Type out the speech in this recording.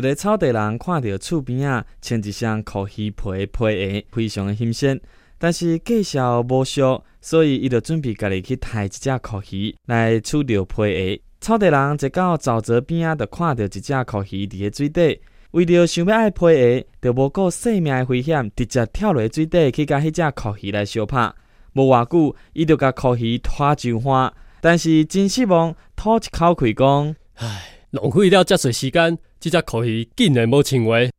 一个草地人看到厝边啊，穿一双烤鱼皮皮鞋，非常的新鲜。但是介绍无俗，所以伊就准备家己去抬一只烤鱼来取着皮鞋。草地人一到沼泽边啊，就看到一只烤鱼伫咧水底，为着想要爱皮鞋，就无顾性命的危险，直接跳落水底去甲迄只烤鱼来相拍。无偌久，伊就甲烤鱼拖上岸。但是真失望，吐一口气讲：唉，浪费了遮侪时间，即只烤鱼竟然无成为。